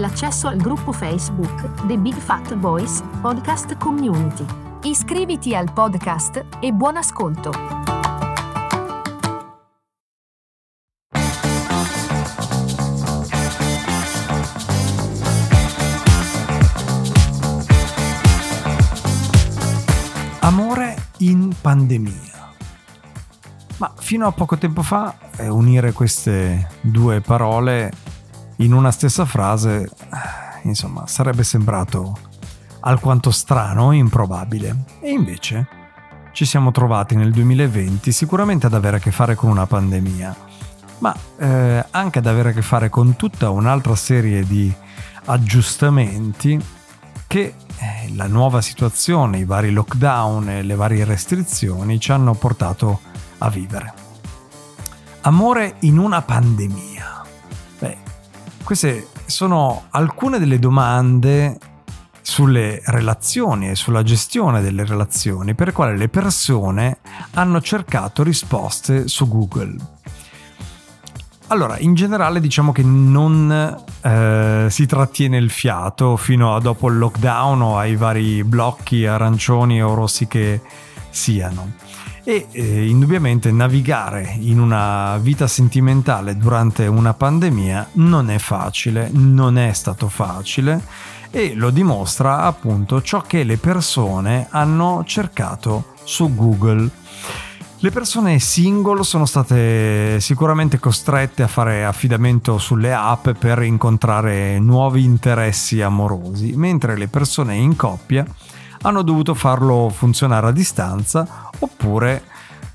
l'accesso al gruppo Facebook The Big Fat Voice Podcast Community. Iscriviti al podcast e buon ascolto! Amore in pandemia. Ma fino a poco tempo fa eh, unire queste due parole in una stessa frase, eh, insomma, sarebbe sembrato alquanto strano e improbabile. E invece ci siamo trovati nel 2020 sicuramente ad avere a che fare con una pandemia, ma eh, anche ad avere a che fare con tutta un'altra serie di aggiustamenti che eh, la nuova situazione, i vari lockdown e le varie restrizioni ci hanno portato a vivere. Amore in una pandemia. Queste sono alcune delle domande sulle relazioni e sulla gestione delle relazioni per le quali le persone hanno cercato risposte su Google. Allora, in generale diciamo che non eh, si trattiene il fiato fino a dopo il lockdown o ai vari blocchi arancioni o rossi che siano e eh, indubbiamente navigare in una vita sentimentale durante una pandemia non è facile, non è stato facile e lo dimostra appunto ciò che le persone hanno cercato su Google. Le persone single sono state sicuramente costrette a fare affidamento sulle app per incontrare nuovi interessi amorosi, mentre le persone in coppia hanno dovuto farlo funzionare a distanza oppure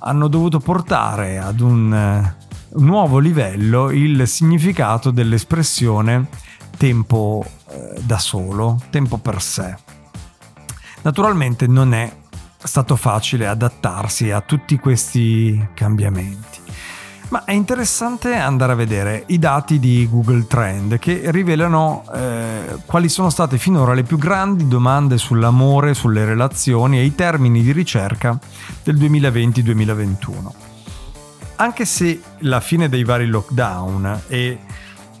hanno dovuto portare ad un eh, nuovo livello il significato dell'espressione tempo eh, da solo, tempo per sé. Naturalmente non è stato facile adattarsi a tutti questi cambiamenti. Ma è interessante andare a vedere i dati di Google Trend che rivelano eh, quali sono state finora le più grandi domande sull'amore, sulle relazioni e i termini di ricerca del 2020-2021. Anche se la fine dei vari lockdown e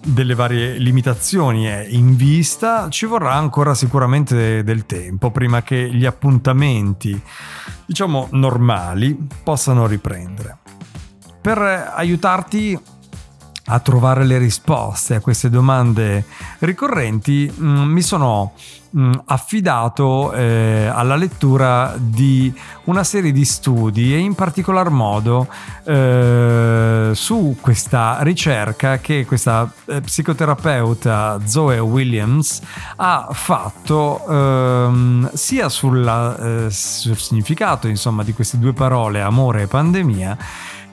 delle varie limitazioni è in vista, ci vorrà ancora sicuramente del tempo prima che gli appuntamenti, diciamo normali, possano riprendere per aiutarti a trovare le risposte a queste domande ricorrenti mm, mi sono mm, affidato eh, alla lettura di una serie di studi e in particolar modo eh, su questa ricerca che questa eh, psicoterapeuta Zoe Williams ha fatto ehm, sia sulla, eh, sul significato insomma di queste due parole amore e pandemia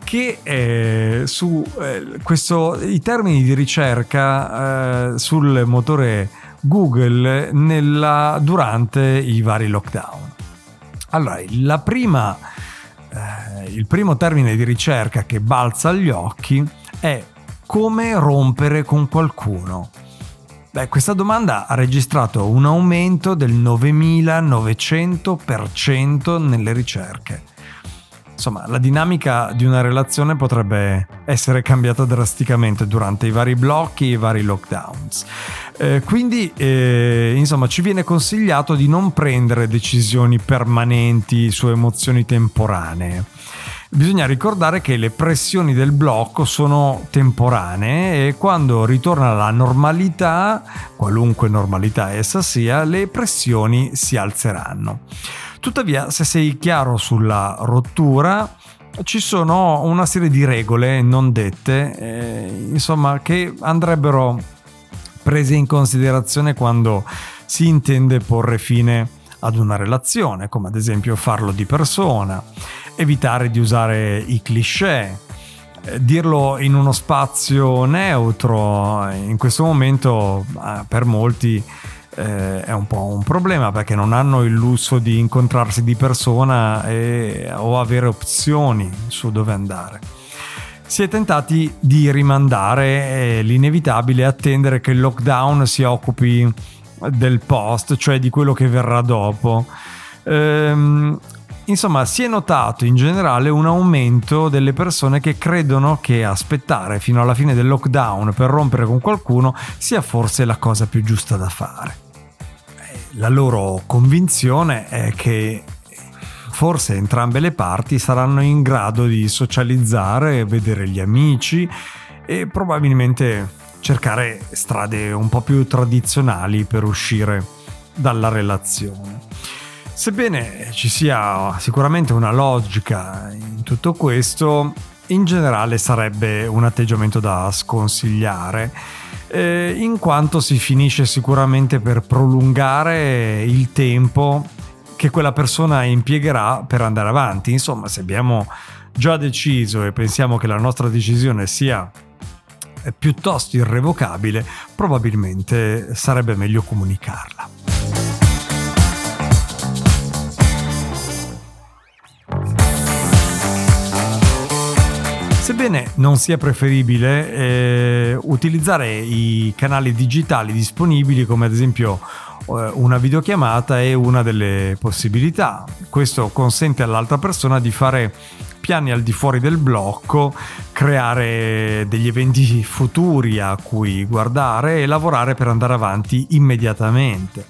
che eh, su eh, questo, i termini di ricerca eh, sul motore Google nella, durante i vari lockdown. Allora, la prima, eh, il primo termine di ricerca che balza agli occhi è come rompere con qualcuno. Beh, questa domanda ha registrato un aumento del 9900% nelle ricerche insomma, la dinamica di una relazione potrebbe essere cambiata drasticamente durante i vari blocchi, i vari lockdowns. Eh, quindi, eh, insomma, ci viene consigliato di non prendere decisioni permanenti su emozioni temporanee. Bisogna ricordare che le pressioni del blocco sono temporanee e quando ritorna la normalità, qualunque normalità essa sia, le pressioni si alzeranno. Tuttavia, se sei chiaro sulla rottura, ci sono una serie di regole non dette, eh, insomma, che andrebbero prese in considerazione quando si intende porre fine ad una relazione, come ad esempio farlo di persona, evitare di usare i cliché, eh, dirlo in uno spazio neutro in questo momento eh, per molti eh, è un po' un problema perché non hanno il lusso di incontrarsi di persona e, o avere opzioni su dove andare. Si è tentati di rimandare l'inevitabile e attendere che il lockdown si occupi del post, cioè di quello che verrà dopo. Ehm, insomma, si è notato in generale un aumento delle persone che credono che aspettare fino alla fine del lockdown per rompere con qualcuno sia forse la cosa più giusta da fare. La loro convinzione è che forse entrambe le parti saranno in grado di socializzare, vedere gli amici e probabilmente cercare strade un po' più tradizionali per uscire dalla relazione. Sebbene ci sia sicuramente una logica in tutto questo, in generale sarebbe un atteggiamento da sconsigliare, eh, in quanto si finisce sicuramente per prolungare il tempo che quella persona impiegherà per andare avanti. Insomma, se abbiamo già deciso e pensiamo che la nostra decisione sia piuttosto irrevocabile, probabilmente sarebbe meglio comunicarla. Sebbene non sia preferibile eh, utilizzare i canali digitali disponibili come ad esempio eh, una videochiamata è una delle possibilità. Questo consente all'altra persona di fare piani al di fuori del blocco, creare degli eventi futuri a cui guardare e lavorare per andare avanti immediatamente.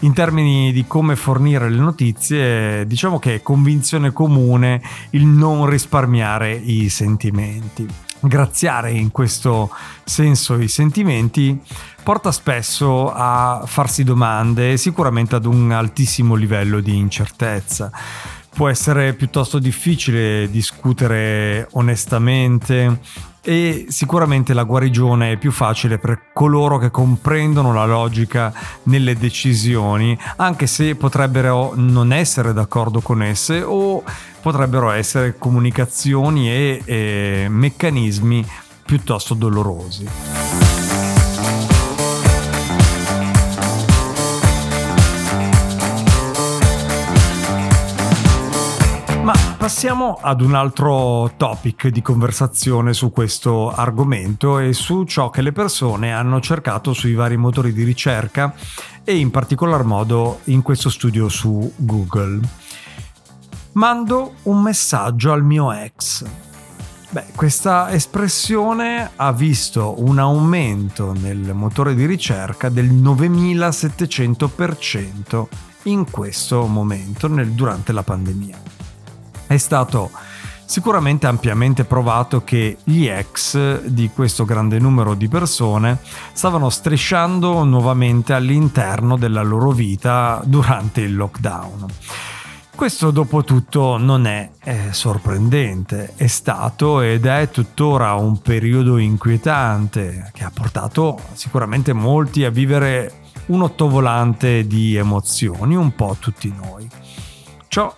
In termini di come fornire le notizie, diciamo che è convinzione comune il non risparmiare i sentimenti. Graziare in questo senso i sentimenti porta spesso a farsi domande sicuramente ad un altissimo livello di incertezza può essere piuttosto difficile discutere onestamente e sicuramente la guarigione è più facile per coloro che comprendono la logica nelle decisioni, anche se potrebbero non essere d'accordo con esse o potrebbero essere comunicazioni e, e meccanismi piuttosto dolorosi. Passiamo ad un altro topic di conversazione su questo argomento e su ciò che le persone hanno cercato sui vari motori di ricerca e in particolar modo in questo studio su Google. Mando un messaggio al mio ex. Beh, questa espressione ha visto un aumento nel motore di ricerca del 9700% in questo momento, nel, durante la pandemia è stato sicuramente ampiamente provato che gli ex di questo grande numero di persone stavano strisciando nuovamente all'interno della loro vita durante il lockdown. Questo dopo tutto non è, è, sorprendente, è stato ed è tuttora un periodo inquietante che ha portato sicuramente molti a vivere un ottovolante di emozioni, un po' tutti noi. Ciò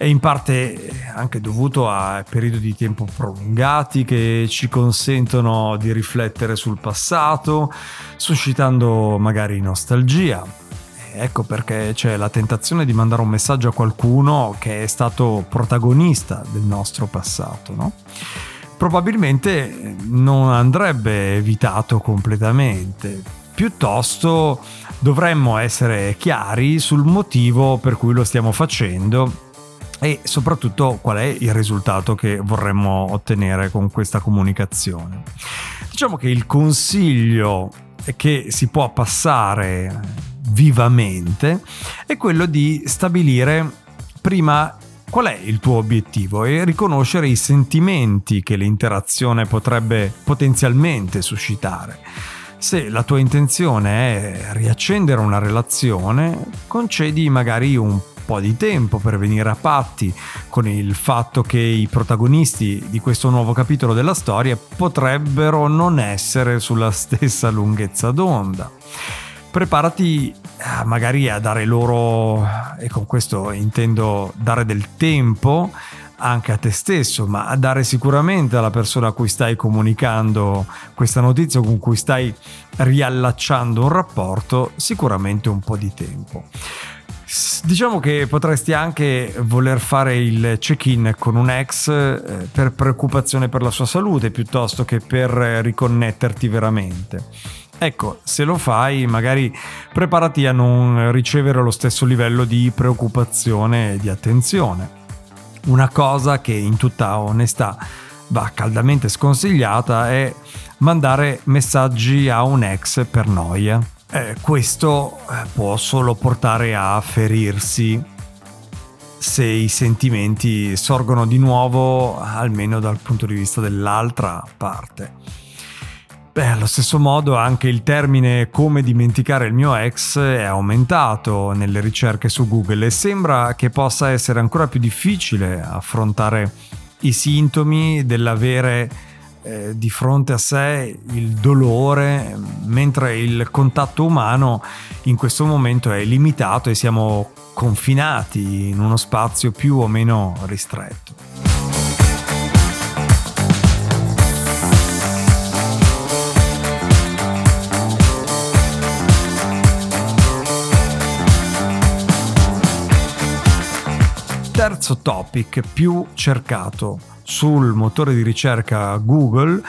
è in parte anche dovuto a periodi di tempo prolungati che ci consentono di riflettere sul passato, suscitando magari nostalgia. Ecco perché c'è la tentazione di mandare un messaggio a qualcuno che è stato protagonista del nostro passato, no? Probabilmente non andrebbe evitato completamente, piuttosto dovremmo essere chiari sul motivo per cui lo stiamo facendo e soprattutto qual è il risultato che vorremmo ottenere con questa comunicazione. Diciamo che il consiglio che si può passare vivamente è quello di stabilire prima qual è il tuo obiettivo e riconoscere i sentimenti che l'interazione potrebbe potenzialmente suscitare. Se la tua intenzione è riaccendere una relazione, concedi magari un po' di tempo per venire a patti con il fatto che i protagonisti di questo nuovo capitolo della storia potrebbero non essere sulla stessa lunghezza d'onda. Preparati eh, magari a dare loro, e con questo intendo dare del tempo, anche a te stesso, ma a dare sicuramente alla persona a cui stai comunicando questa notizia con cui stai riallacciando un rapporto sicuramente un po' di tempo. Diciamo che potresti anche voler fare il check-in con un ex eh, per preoccupazione per la sua salute piuttosto che per riconnetterti veramente. Ecco, se lo fai, magari preparati a non ricevere lo stesso livello di preoccupazione e di attenzione. Una cosa che in tutta onestà va caldamente sconsigliata è mandare messaggi a un ex per noia. Eh, questo eh, può solo portare a ferirsi se i sentimenti sorgono di nuovo, almeno dal punto di vista dell'altra parte. Beh, allo stesso modo anche il termine come dimenticare il mio ex è aumentato nelle ricerche su Google e sembra che possa essere ancora più difficile affrontare i sintomi dell'avere eh, di fronte a sé il dolore, mentre il contatto umano in questo momento è limitato e siamo confinati in uno spazio più o meno ristretto. terzo topic più cercato sul motore di ricerca Google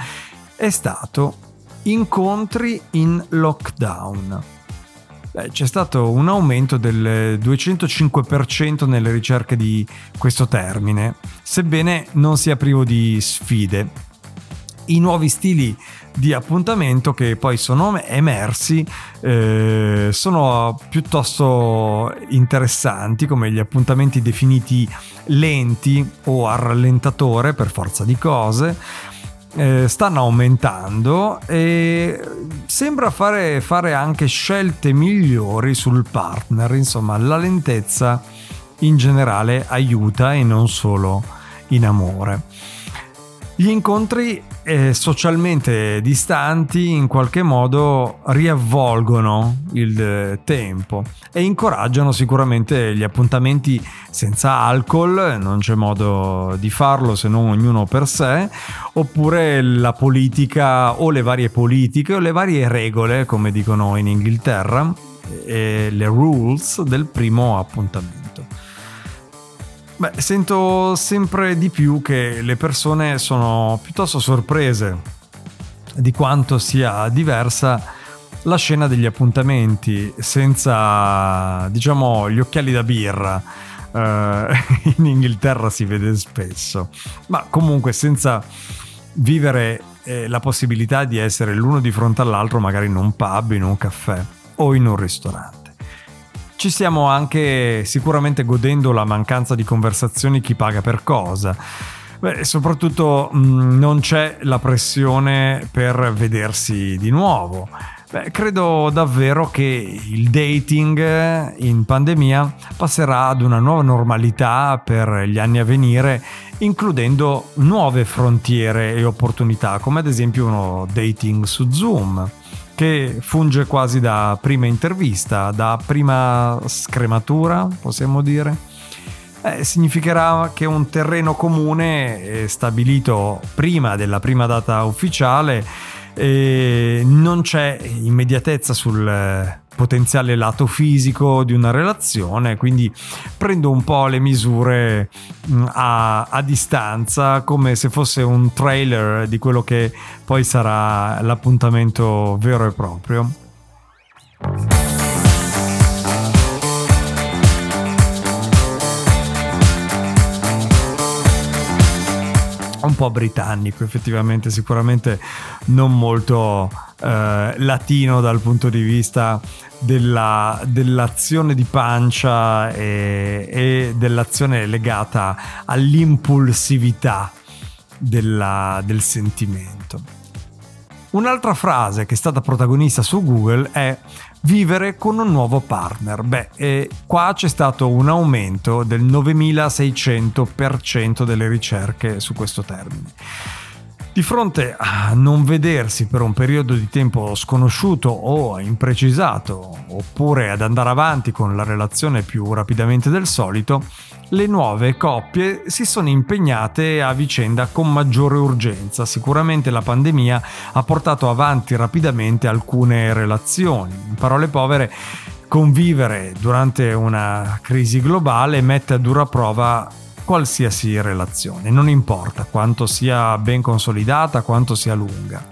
è stato incontri in lockdown. Beh, c'è stato un aumento del 205% nelle ricerche di questo termine, sebbene non sia privo di sfide. I nuovi stili di appuntamento che poi sono emersi eh, sono piuttosto interessanti come gli appuntamenti definiti lenti o a rallentatore per forza di cose eh, stanno aumentando e sembra fare, fare anche scelte migliori sul partner. Insomma la lentezza in generale aiuta e non solo in amore. Gli incontri eh, socialmente distanti in qualche modo riavvolgono il eh, tempo e incoraggiano sicuramente gli appuntamenti senza alcol, non c'è modo di farlo se non ognuno per sé, oppure la politica o le varie politiche o le varie regole, come dicono in Inghilterra, le rules del primo appuntamento. Beh, sento sempre di più che le persone sono piuttosto sorprese di quanto sia diversa la scena degli appuntamenti senza, diciamo, gli occhiali da birra. Uh, in Inghilterra si vede spesso, ma comunque senza vivere eh, la possibilità di essere l'uno di fronte all'altro, magari in un pub, in un caffè o in un ristorante. Ci stiamo anche sicuramente godendo la mancanza di conversazioni chi paga per cosa. Beh, soprattutto mh, mm, non c'è la pressione per vedersi di nuovo. Beh, credo davvero che il dating in pandemia passerà ad una nuova normalità per gli anni a venire, includendo nuove frontiere e opportunità, come ad esempio uno dating su Zoom che funge quasi da prima intervista, da prima scrematura, possiamo dire. Eh, significherà che un terreno comune è stabilito prima della prima data ufficiale e non c'è immediatezza sul potenziale lato fisico di una relazione, quindi prendo un po' le misure mm, a, a distanza come se fosse un trailer di quello che poi sarà l'appuntamento vero e proprio. Un po' britannico, effettivamente, sicuramente non molto eh, latino dal punto di vista della, dell'azione di pancia e, e, dell'azione legata all'impulsività della, del sentimento. Un'altra frase che è stata protagonista su Google è vivere con un nuovo partner. Beh, e qua c'è stato un aumento del 9600% delle ricerche su questo termine. Di fronte a non vedersi per un periodo di tempo sconosciuto o imprecisato, oppure ad andare avanti con la relazione più rapidamente del solito, le nuove coppie si sono impegnate a vicenda con maggiore urgenza. Sicuramente la pandemia ha portato avanti rapidamente alcune relazioni. In parole povere, convivere durante una crisi globale mette a dura prova qualsiasi relazione, non importa quanto sia ben consolidata, quanto sia lunga.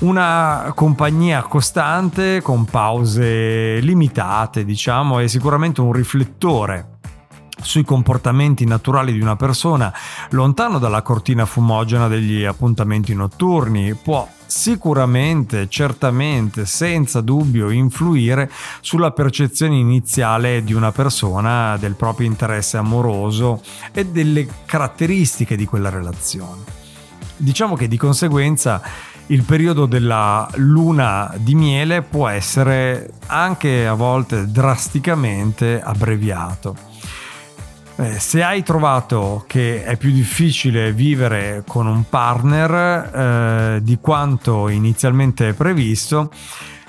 Una compagnia costante con pause limitate, diciamo, è sicuramente un riflettore sui comportamenti naturali di una persona lontano dalla cortina fumogena degli appuntamenti notturni può sicuramente, certamente, senza dubbio influire sulla percezione iniziale di una persona del proprio interesse amoroso e delle caratteristiche di quella relazione. Diciamo che di conseguenza il periodo della luna di miele può essere anche a volte drasticamente abbreviato. Eh, se hai trovato che è più difficile vivere con un partner eh, di quanto inizialmente previsto,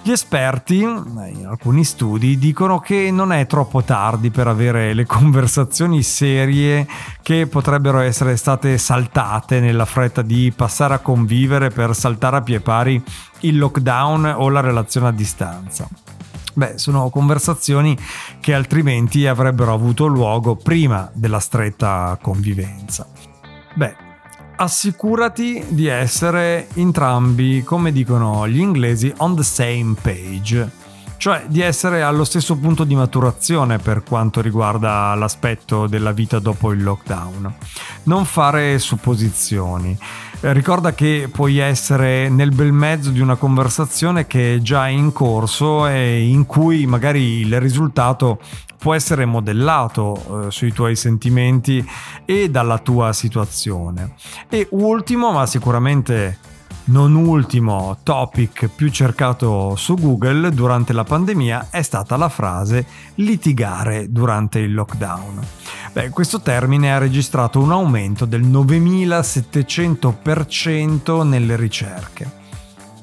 gli esperti, in alcuni studi, dicono che non è troppo tardi per avere le conversazioni serie che potrebbero essere state saltate nella fretta di passare a convivere per saltare a pie pari il lockdown o la relazione a distanza. Beh, sono conversazioni che altrimenti avrebbero avuto luogo prima della stretta convivenza. Beh, assicurati di essere entrambi, come dicono gli inglesi, on the same page, cioè di essere allo stesso punto di maturazione per quanto riguarda l'aspetto della vita dopo il lockdown. Non fare supposizioni eh, ricorda che puoi essere nel bel mezzo di una conversazione che è già in corso e in cui magari il risultato può essere modellato eh, sui tuoi sentimenti e dalla tua situazione. E ultimo, ma sicuramente non ultimo topic più cercato su Google durante la pandemia è stata la frase litigare durante il lockdown. Beh, questo termine ha registrato un aumento del 9700% nelle ricerche.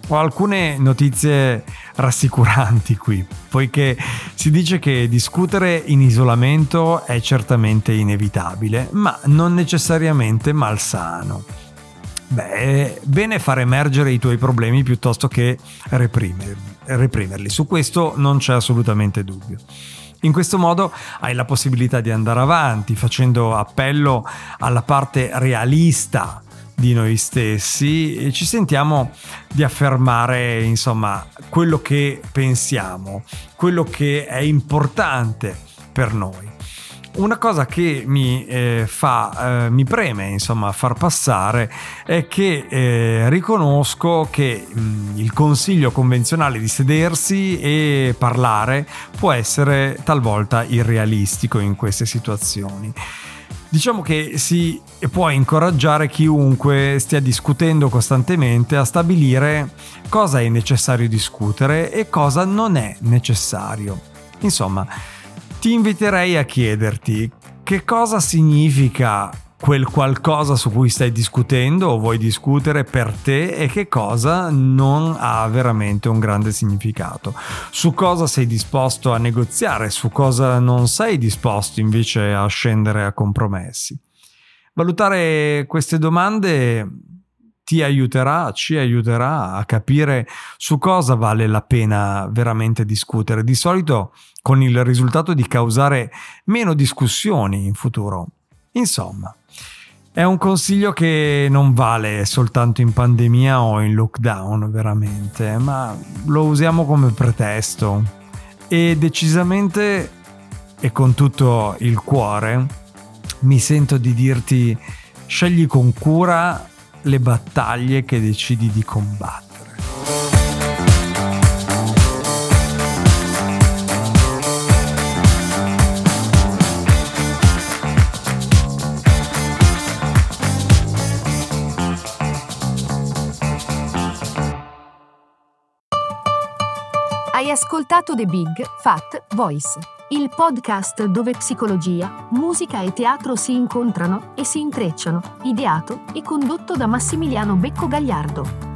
Ho alcune notizie rassicuranti qui, poiché si dice che discutere in isolamento è certamente inevitabile, ma non necessariamente malsano. Beh, bene far emergere i tuoi problemi piuttosto che reprimerli. reprimerli. Su questo non c'è assolutamente dubbio. In questo modo hai la possibilità di andare avanti facendo appello alla parte realista di noi stessi e ci sentiamo di affermare insomma quello che pensiamo, quello che è importante per noi una cosa che mi eh, fa, eh, mi preme insomma far passare è che eh, riconosco che mh, mm, il consiglio convenzionale di sedersi e parlare può essere talvolta irrealistico in queste situazioni. Diciamo che si può incoraggiare chiunque stia discutendo costantemente a stabilire cosa è necessario discutere e cosa non è necessario. Insomma, ti inviterei a chiederti che cosa significa quel qualcosa su cui stai discutendo o vuoi discutere per te e che cosa non ha veramente un grande significato. Su cosa sei disposto a negoziare, su cosa non sei disposto invece a scendere a compromessi. Valutare queste domande ti aiuterà, ci aiuterà a capire su cosa vale la pena veramente discutere. Di solito con il risultato di causare meno discussioni in futuro. Insomma, è un consiglio che non vale soltanto in pandemia o in lockdown, veramente, ma lo usiamo come pretesto. E decisamente e con tutto il cuore mi sento di dirti scegli con cura le battaglie che decidi di combattere. Hai ascoltato The Big Fat Voice il podcast dove psicologia, musica e teatro si incontrano e si intrecciano, ideato e condotto da Massimiliano Becco Gagliardo.